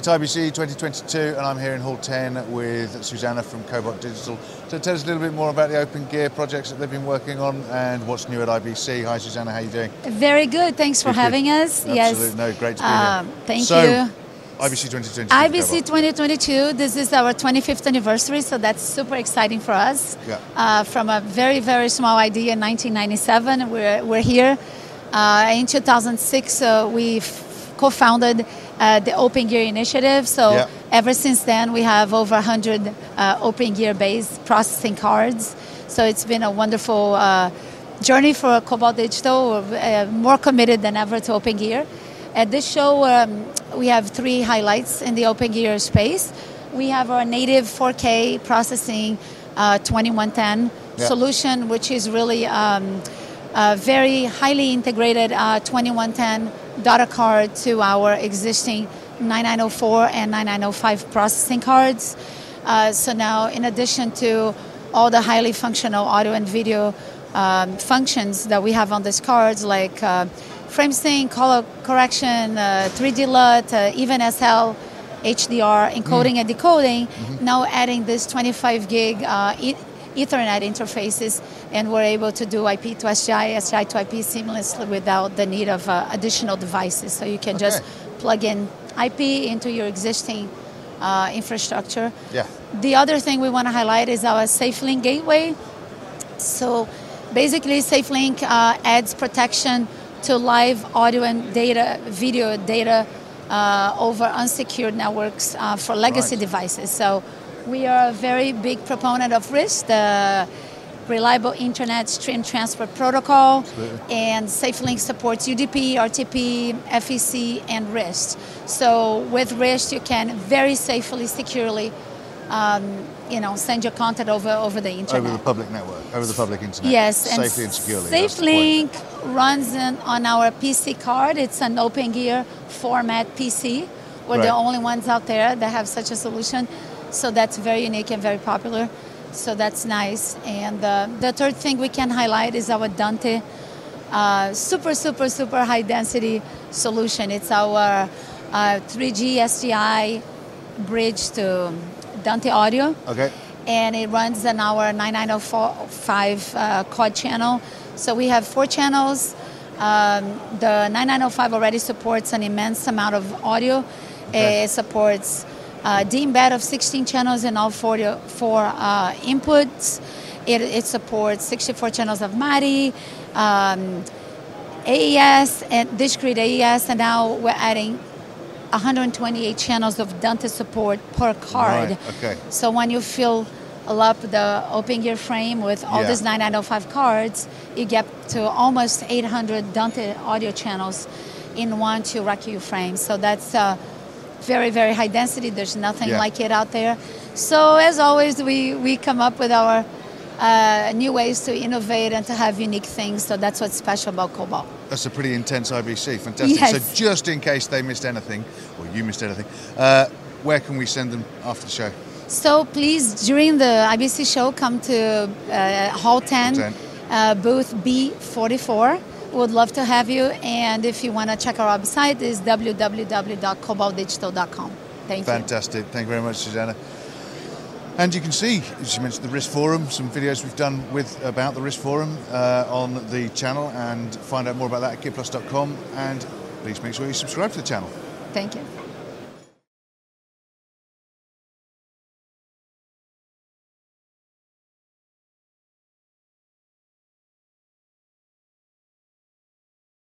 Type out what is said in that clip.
It's IBC 2022, and I'm here in Hall 10 with Suzana from Cobalt Digital So tell us a little bit more about the openGear projects that they've been working on and what's new at IBC. Hi, Suzana, how are you doing? Very good. Thanks for Good, good. having us. Yes. Absolutely, Yes. no, great to be Um, here. thank so, you. IBC 2022. IBC 2022, this is our 25th anniversary, so that's super exciting for us. Yeah. Uh, from a very, very small idea in 1997, we're, we're here. Uh, in 2006, uh, we co-founded uh, the openGear Initiative. So Yeah. ever since then, we have over 100 uh, openGear-based processing cards. So it's been a wonderful uh, journey for Cobalt Digital. We're uh, more committed than ever to openGear. At this show, um, we have three highlights in the openGear space. We have our native 4K processing uh, 2110 Yeah. solution, which is really um, a very highly integrated uh, 2110 daughter card to our existing 9904 and 9905 processing cards. Uh, so now, in addition to all the highly functional audio and video um, functions that we have on these cards, like uh, frame sync, color correction, uh, 3D LUT, uh, even SL, HDR, encoding and decoding, now adding this 25 gig uh, Ethernet interfaces, and we're able to do IP to SDI, SDI to IP seamlessly without the need of uh, additional devices. So you can just plug in IP into your existing uh, infrastructure. Yeah. The other thing we want to highlight is our SafeLink gateway. So basically, SafeLink uh, adds protection to live audio and data, video data uh, over unsecured networks uh, for legacy Right. devices. So we are a very big proponent of RIST, the Reliable Internet Stream Transfer Protocol, Absolutely. and SafeLink supports UDP, RTP, FEC, and RIST. So with RIST, you can very safely, securely, um, you know, send your content over over the internet. Over the public network, over the public internet. Yes, Safely and securely. that's the point. SafeLink runs in, on our PC card. It's an openGear format PC. We're the only ones out there that have such a solution. So that's very unique and very popular. So that's nice. And uh, the third thing we can highlight is our Dante uh, super, super, super high density solution. It's our uh, 3G SDI bridge to Dante Audio Okay. and it runs on our 9905 uh, quad channel. So we have four channels. Um, the 9905 already supports an immense amount of audio. Okay. It supports uh, embed of 16 channels in all 44 uh, inputs. It, it supports 64 channels of MADI, um, AES, and discrete AES, and now we're adding 128 channels of Dante support per card. Right, okay. So when you fill up the openGear frame with all Yeah. these 9905 cards, you get to almost 800 Dante audio channels in one 2RU frame. So that's uh, very, very high density. There's nothing Yeah. like it out there. So as always, we, we come up with our uh, new ways to innovate and to have unique things. So that's what's special about Cobalt. That's a pretty intense IBC. Fantastic. Yes. So, just in case they missed anything, or you missed anything, uh, where can we send them after the show? So please, during the IBC show, come to uh, Hall 10, Hall 10. Uh, booth B44. Would love to have you. And if you want to check our website, is www.cobaltdigital.com. Thank you. Fantastic. Thank you very much, Suzana. And you can see, as you mentioned, the RIST Forum, some videos we've done with about the RIST Forum uh, on the channel, and find out more about that at kitplus.com. And please make sure you subscribe to the channel. Thank you.